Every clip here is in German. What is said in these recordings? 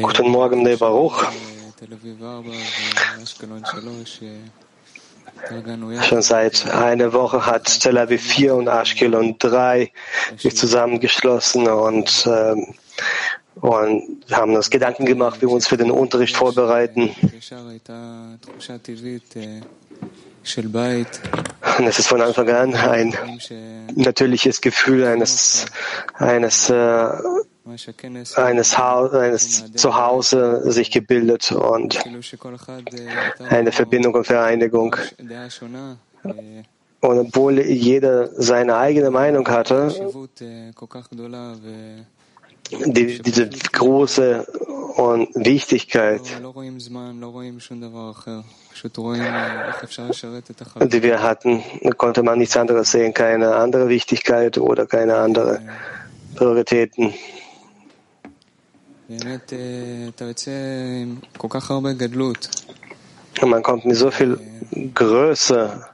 Guten Morgen, Bnei Baruch. Schon seit einer Woche hat Tel Aviv 4 und Ashkelon 3 sich zusammengeschlossen und, äh, und haben uns Gedanken gemacht, wie wir uns für den Unterricht vorbereiten. Es ist von Anfang an ein natürliches Gefühl eines, eines, äh, eines, eines Zuhause sich gebildet und eine Verbindung und Vereinigung. Und obwohl jeder seine eigene Meinung hatte, die, diese große und Wichtigkeit, die wir hatten, konnte man nichts anderes sehen, keine andere Wichtigkeit oder keine andere Prioritäten. Man kommt mit so viel Größe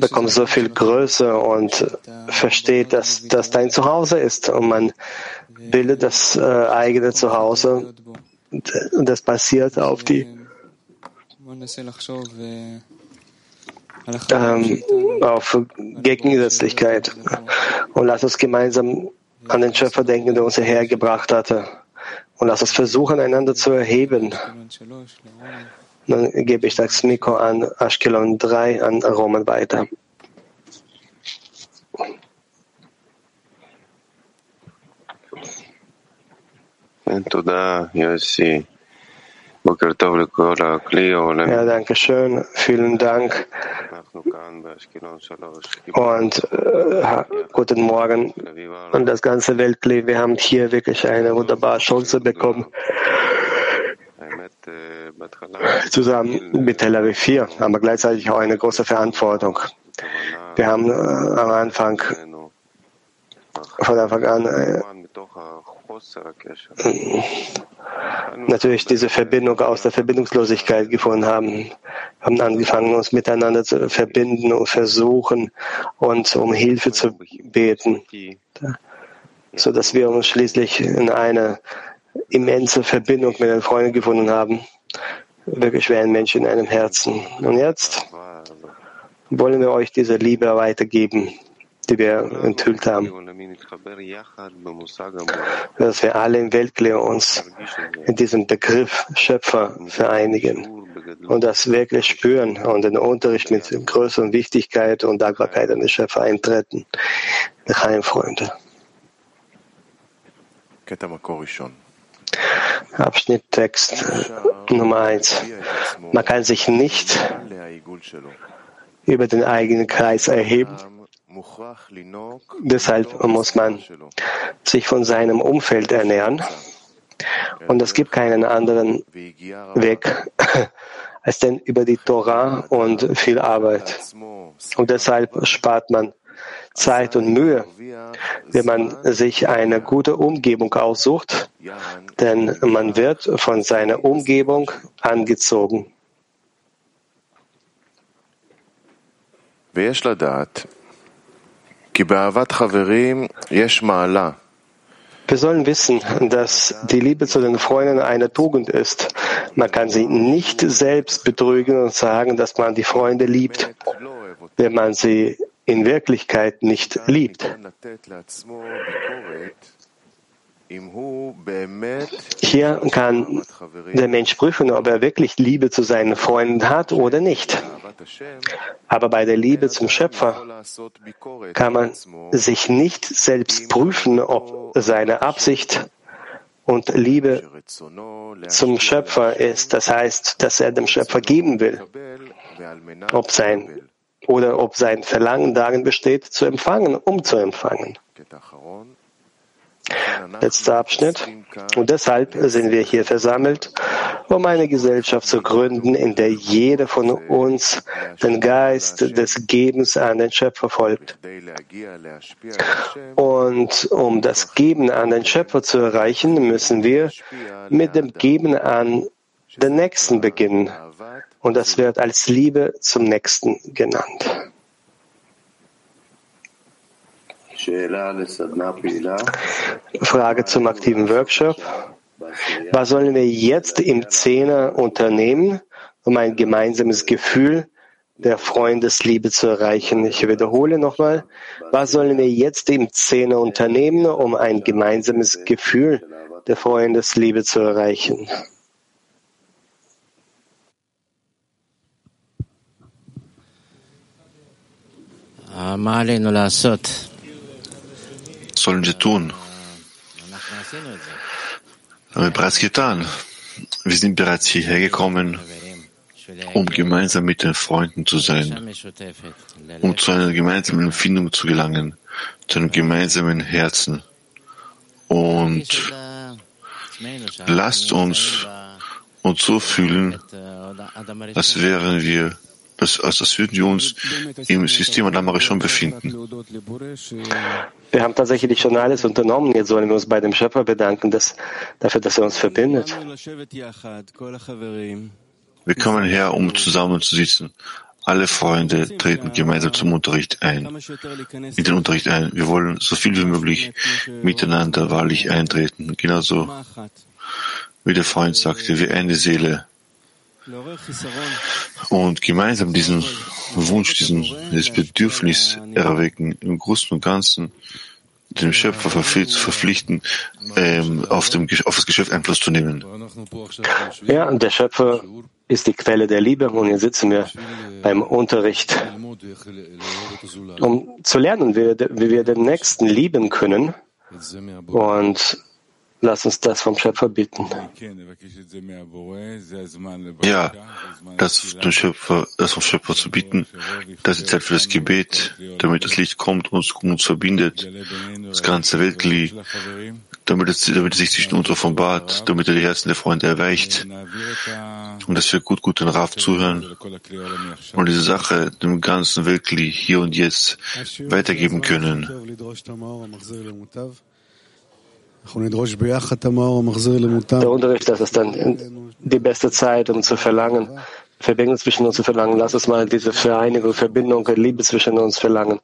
bekommt so viel Größe und versteht, dass das dein Zuhause ist. Und man bildet das äh, eigene Zuhause und das basiert auf die ähm, auf Gegensätzlichkeit. Und lass uns gemeinsam an den Schöpfer denken, der uns hierher gebracht hatte. Und lass uns versuchen, einander zu erheben. Dann gebe ich das Mikro an Ashkelon 3 an Roman weiter. Ja, danke schön. Vielen Dank. Und äh, guten Morgen an das ganze Weltkli. Wir haben hier wirklich eine wunderbare Chance bekommen zusammen mit Tel Aviv 4, aber gleichzeitig auch eine große Verantwortung. Wir haben äh, am Anfang, von Anfang an, äh, natürlich diese Verbindung aus der Verbindungslosigkeit gefunden haben. Wir haben angefangen, uns miteinander zu verbinden und versuchen, uns um Hilfe zu beten, so dass wir uns schließlich in eine immense Verbindung mit den Freunden gefunden haben. Wirklich wie ein Mensch in einem Herzen. Und jetzt wollen wir euch diese Liebe weitergeben, die wir enthüllt haben. Dass wir alle im Weltkleer uns in diesem Begriff Schöpfer vereinigen und das wirklich spüren und den Unterricht mit größerer Wichtigkeit und Dankbarkeit an den Schöpfer eintreten. Freunde. Abschnitttext Nummer eins. Man kann sich nicht über den eigenen Kreis erheben. Deshalb muss man sich von seinem Umfeld ernähren. Und es gibt keinen anderen Weg als denn über die Torah und viel Arbeit. Und deshalb spart man Zeit und Mühe, wenn man sich eine gute Umgebung aussucht, denn man wird von seiner Umgebung angezogen. Wir sollen wissen, dass die Liebe zu den Freunden eine Tugend ist. Man kann sie nicht selbst betrügen und sagen, dass man die Freunde liebt, wenn man sie in Wirklichkeit nicht liebt. Hier kann der Mensch prüfen, ob er wirklich Liebe zu seinen Freunden hat oder nicht. Aber bei der Liebe zum Schöpfer kann man sich nicht selbst prüfen, ob seine Absicht und Liebe zum Schöpfer ist. Das heißt, dass er dem Schöpfer geben will, ob sein oder ob sein Verlangen darin besteht, zu empfangen, um zu empfangen. Letzter Abschnitt. Und deshalb sind wir hier versammelt, um eine Gesellschaft zu gründen, in der jeder von uns den Geist des Gebens an den Schöpfer folgt. Und um das Geben an den Schöpfer zu erreichen, müssen wir mit dem Geben an den Nächsten beginnen. Und das wird als Liebe zum Nächsten genannt. Frage zum aktiven Workshop. Was sollen wir jetzt im Zehner unternehmen, um ein gemeinsames Gefühl der Freundesliebe zu erreichen? Ich wiederhole nochmal. Was sollen wir jetzt im Zehner unternehmen, um ein gemeinsames Gefühl der Freundesliebe zu erreichen? Sollen wir tun? Haben wir bereits getan. Wir sind bereits hierher gekommen, um gemeinsam mit den Freunden zu sein, um zu einer gemeinsamen Empfindung zu gelangen, zu einem gemeinsamen Herzen. Und lasst uns uns so fühlen, als wären wir als, als, würden wir uns im System Adamare schon befinden. Wir haben tatsächlich schon alles unternommen. Jetzt sollen wir uns bei dem Schöpfer bedanken dass, dafür, dass er uns verbindet. Wir kommen her, um zusammenzusitzen. Alle Freunde treten gemeinsam zum Unterricht ein, in den Unterricht ein. Wir wollen so viel wie möglich miteinander wahrlich eintreten. Genauso wie der Freund sagte, wie eine Seele und gemeinsam diesen Wunsch, diesen, dieses Bedürfnis erwecken, im Großen und Ganzen dem Schöpfer verpflichten, ähm, auf, dem, auf das Geschäft Einfluss zu nehmen. Ja, der Schöpfer ist die Quelle der Liebe und hier sitzen wir beim Unterricht, um zu lernen, wie wir den Nächsten lieben können und Lass uns das vom Schöpfer bitten. Ja, das, Schöpfer, das vom Schöpfer zu bitten, das ist die Zeit für das Gebet, damit das Licht kommt und uns verbindet, das ganze Weltglied, damit es, damit es sich zwischen uns offenbart, damit er die Herzen der Freunde erweicht und dass wir gut, gut den Raff zuhören und diese Sache dem ganzen Weltglied hier und jetzt weitergeben können. Der Unterricht, das ist dann die beste Zeit, um zu verlangen, Verbindung zwischen uns zu verlangen. Lass uns mal diese Vereinigung, Verbindung, Liebe zwischen uns verlangen.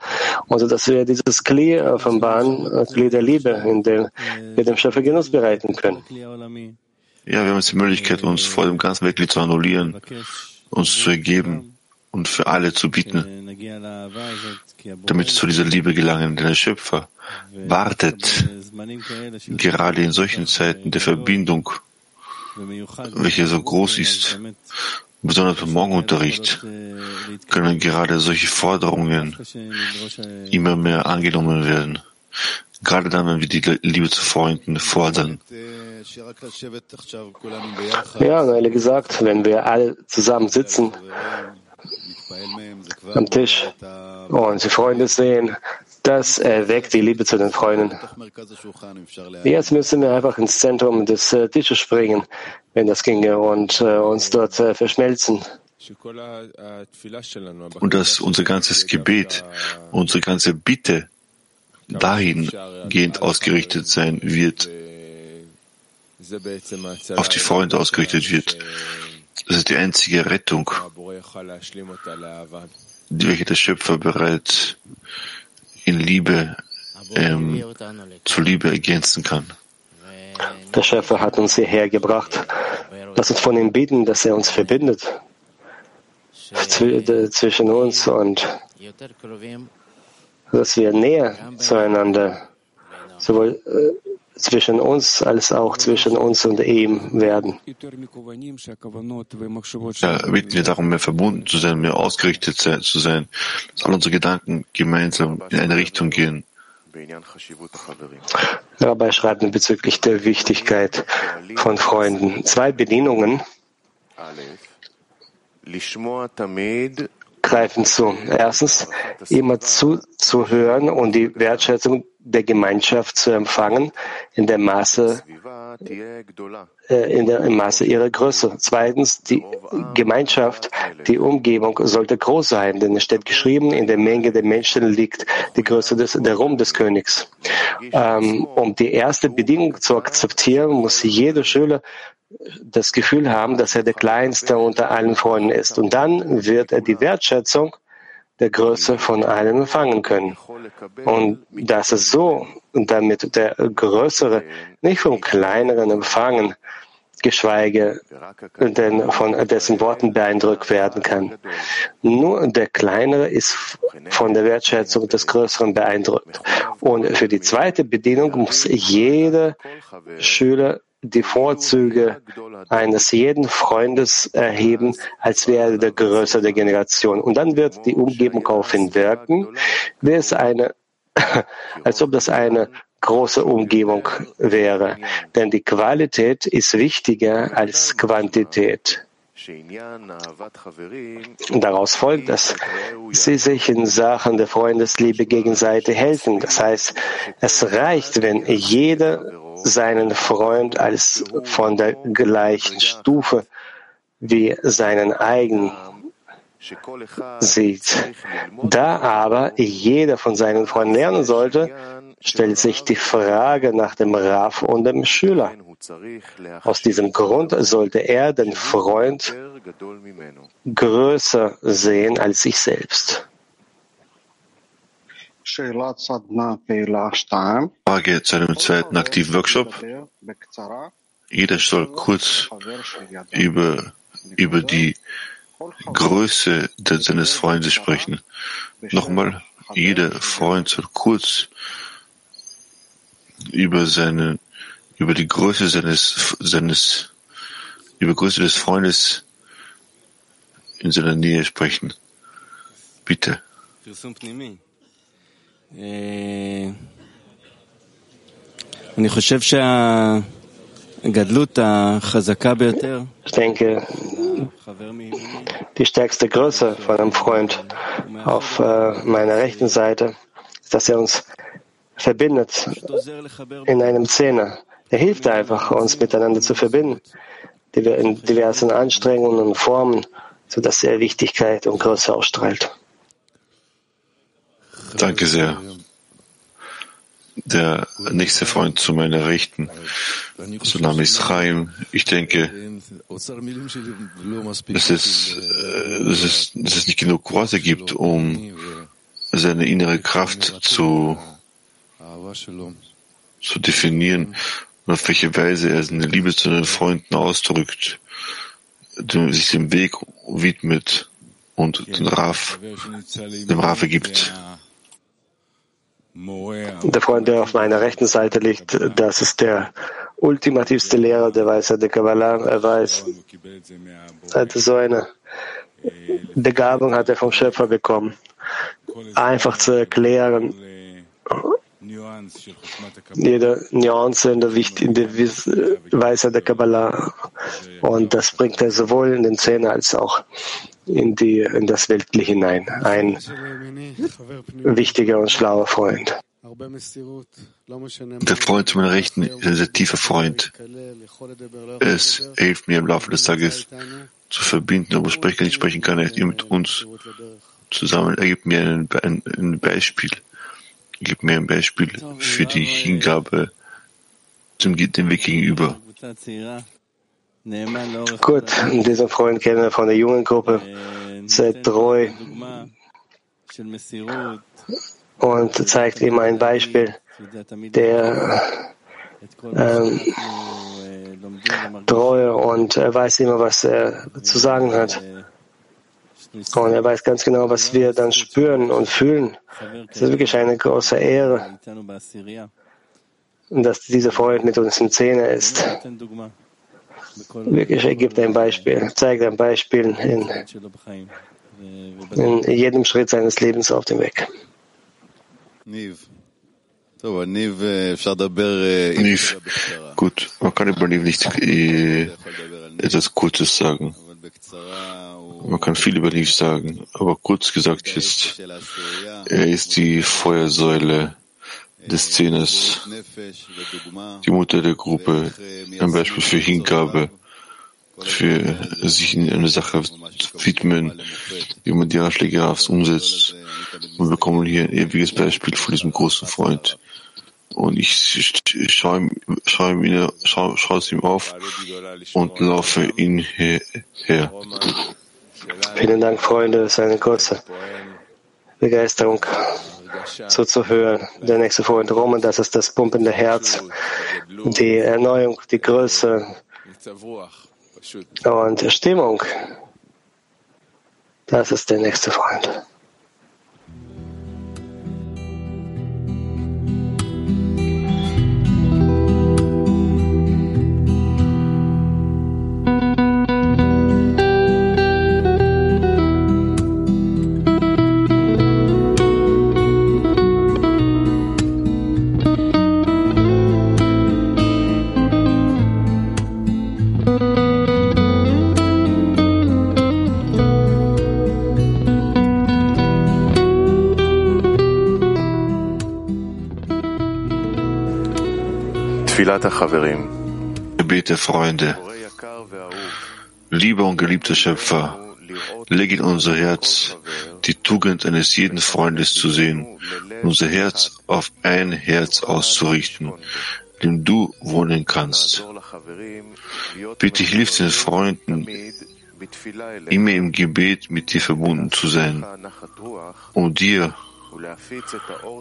Und so, dass wir dieses Kli offenbaren, Kli der Liebe, in dem wir dem Schöpfer Genuss bereiten können. Ja, wir haben jetzt die Möglichkeit, uns vor dem ganzen Weltkrieg zu annullieren, uns zu ergeben und für alle zu bieten, damit wir zu dieser Liebe gelangen. Denn der Schöpfer wartet gerade in solchen Zeiten der Verbindung, welche so groß ist, besonders beim Morgenunterricht, können gerade solche Forderungen immer mehr angenommen werden. Gerade dann, wenn wir die Liebe zu Freunden fordern. Ja, ehrlich gesagt, wenn wir alle zusammen sitzen am Tisch und die Freunde sehen, das erweckt die Liebe zu den Freunden. Jetzt müssen wir einfach ins Zentrum des äh, Tisches springen, wenn das ginge, und äh, uns dort äh, verschmelzen. Und dass unser ganzes Gebet, unsere ganze Bitte dahingehend ausgerichtet sein wird, auf die Freunde ausgerichtet wird. Das ist die einzige Rettung, welche der Schöpfer bereits in Liebe ähm, zu Liebe ergänzen kann. Der Schöpfer hat uns hierher gebracht. Lass uns von ihm beten, dass er uns verbindet zwischen uns und dass wir näher zueinander, sowohl äh, zwischen uns als auch zwischen uns und ihm werden. Ja, bitten wir darum, mehr verbunden zu sein, mehr ausgerichtet zu sein, dass alle unsere Gedanken gemeinsam in eine Richtung gehen. Rabbi schreibt bezüglich der Wichtigkeit von Freunden. Zwei Bedingungen greifen zu. Erstens, immer zuzuhören und die Wertschätzung der Gemeinschaft zu empfangen in der Maße, äh, in der, Maße ihrer Größe. Zweitens, die Gemeinschaft, die Umgebung sollte groß sein, denn es steht geschrieben, in der Menge der Menschen liegt die Größe des, der Ruhm des Königs. Ähm, um die erste Bedingung zu akzeptieren, muss jeder Schüler das Gefühl haben, dass er der Kleinste unter allen Freunden ist. Und dann wird er die Wertschätzung der Größe von allen empfangen können. Und das ist so, damit der Größere nicht vom Kleineren empfangen, geschweige denn von dessen Worten beeindruckt werden kann. Nur der Kleinere ist von der Wertschätzung des Größeren beeindruckt. Und für die zweite Bedienung muss jeder Schüler die Vorzüge eines jeden Freundes erheben, als wäre er der Größere der Generation. Und dann wird die Umgebung auf ihn wirken, wie es eine, als ob das eine große Umgebung wäre. Denn die Qualität ist wichtiger als Quantität. Daraus folgt, dass sie sich in Sachen der Freundesliebe gegenseitig helfen. Das heißt, es reicht, wenn jeder seinen Freund als von der gleichen Stufe wie seinen eigenen sieht. Da aber jeder von seinen Freunden lernen sollte, stellt sich die Frage nach dem Raff und dem Schüler. Aus diesem Grund sollte er den Freund größer sehen als sich selbst. Frage zu einem zweiten aktiven Workshop. Jeder soll kurz über, über die Größe seines Freundes sprechen. Nochmal, jeder Freund soll kurz über seine, über die Größe seines, seines, über Größe des Freundes in seiner Nähe sprechen. Bitte. Ich denke, die stärkste Größe von einem Freund auf äh, meiner rechten Seite ist, dass er uns verbindet in einem Zehner. Er hilft einfach, uns miteinander zu verbinden, in diversen Anstrengungen und Formen, sodass er Wichtigkeit und Größe ausstrahlt. Danke sehr. Der nächste Freund zu meiner Rechten, so Name ist Chaim. Ich denke, dass es, äh, dass, es, dass es nicht genug Worte gibt, um seine innere Kraft zu zu definieren auf welche Weise er seine Liebe zu den Freunden ausdrückt, sich dem Weg widmet und den Raf, dem Raf gibt. Der Freund, der auf meiner rechten Seite liegt, das ist der ultimativste Lehrer der Weisheit der Kabbalah. Er weiß, er hatte so eine Begabung hat er vom Schöpfer bekommen, einfach zu erklären, jede Nuance in der, in der Weisheit der Kabbalah. Und das bringt er sowohl in den Zähne als auch in, die, in das Weltliche hinein. Ein wichtiger und schlauer Freund. Der Freund zu meiner Rechten ist ein sehr tiefer Freund. Es hilft mir im Laufe des Tages zu verbinden, obwohl ich nicht sprechen kann, er ist mit uns zusammen. Er gibt mir ein, ein, ein Beispiel. Gib mir ein Beispiel für die Hingabe zum dem Weg gegenüber. Gut, diesen Freund kennen wir von der jungen Gruppe, sehr treu und zeigt ihm ein Beispiel, der ähm, treu und er weiß immer, was er zu sagen hat. Und er weiß ganz genau, was wir dann spüren und fühlen. Es ist wirklich eine große Ehre, dass dieser Freund mit uns in Szene ist. Wirklich, er gibt ein Beispiel, zeigt ein Beispiel in, in jedem Schritt seines Lebens auf dem Weg. Niv. Gut, man kann über Niv nicht äh, etwas Kurzes sagen. Man kann viel über Liv sagen, aber kurz gesagt ist, er ist die Feuersäule des Zehners, die Mutter der Gruppe, ein Beispiel für Hingabe, für sich in eine Sache widmen, wie man die Ratschläge umsetzt. Wir bekommen hier ein ewiges Beispiel von diesem großen Freund. Und ich schaue schaue ihm, schaue, es ihm auf und laufe ihn her. Vielen Dank, Freunde. Das ist eine kurze Begeisterung. zuzuhören. Der nächste Freund Roman, das ist das pumpende Herz, die Erneuerung, die Größe und Stimmung. Das ist der nächste Freund. Gebet der Freunde. Lieber und geliebter Schöpfer, leg in unser Herz die Tugend eines jeden Freundes zu sehen, unser Herz auf ein Herz auszurichten, dem du wohnen kannst. Bitte hilf den Freunden, immer im Gebet mit dir verbunden zu sein, um dir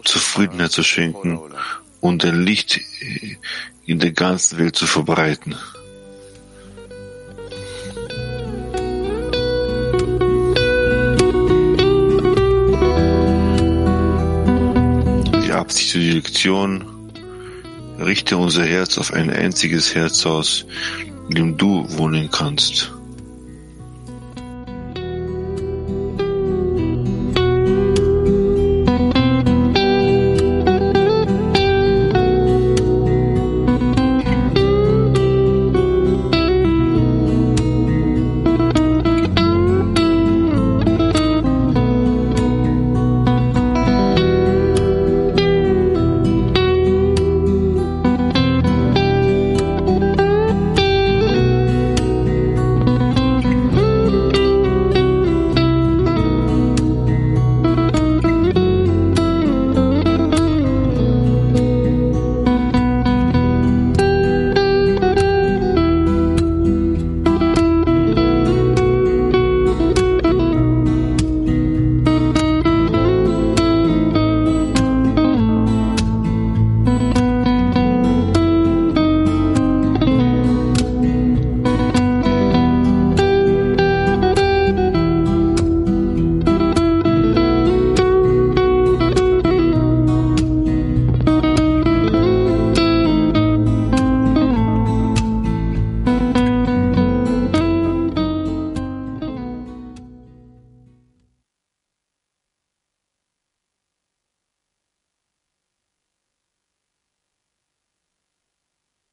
Zufriedenheit zu schenken und dein Licht in der ganzen Welt zu verbreiten. Die Absicht und die Lektion richte unser Herz auf ein einziges Herz aus, in dem du wohnen kannst.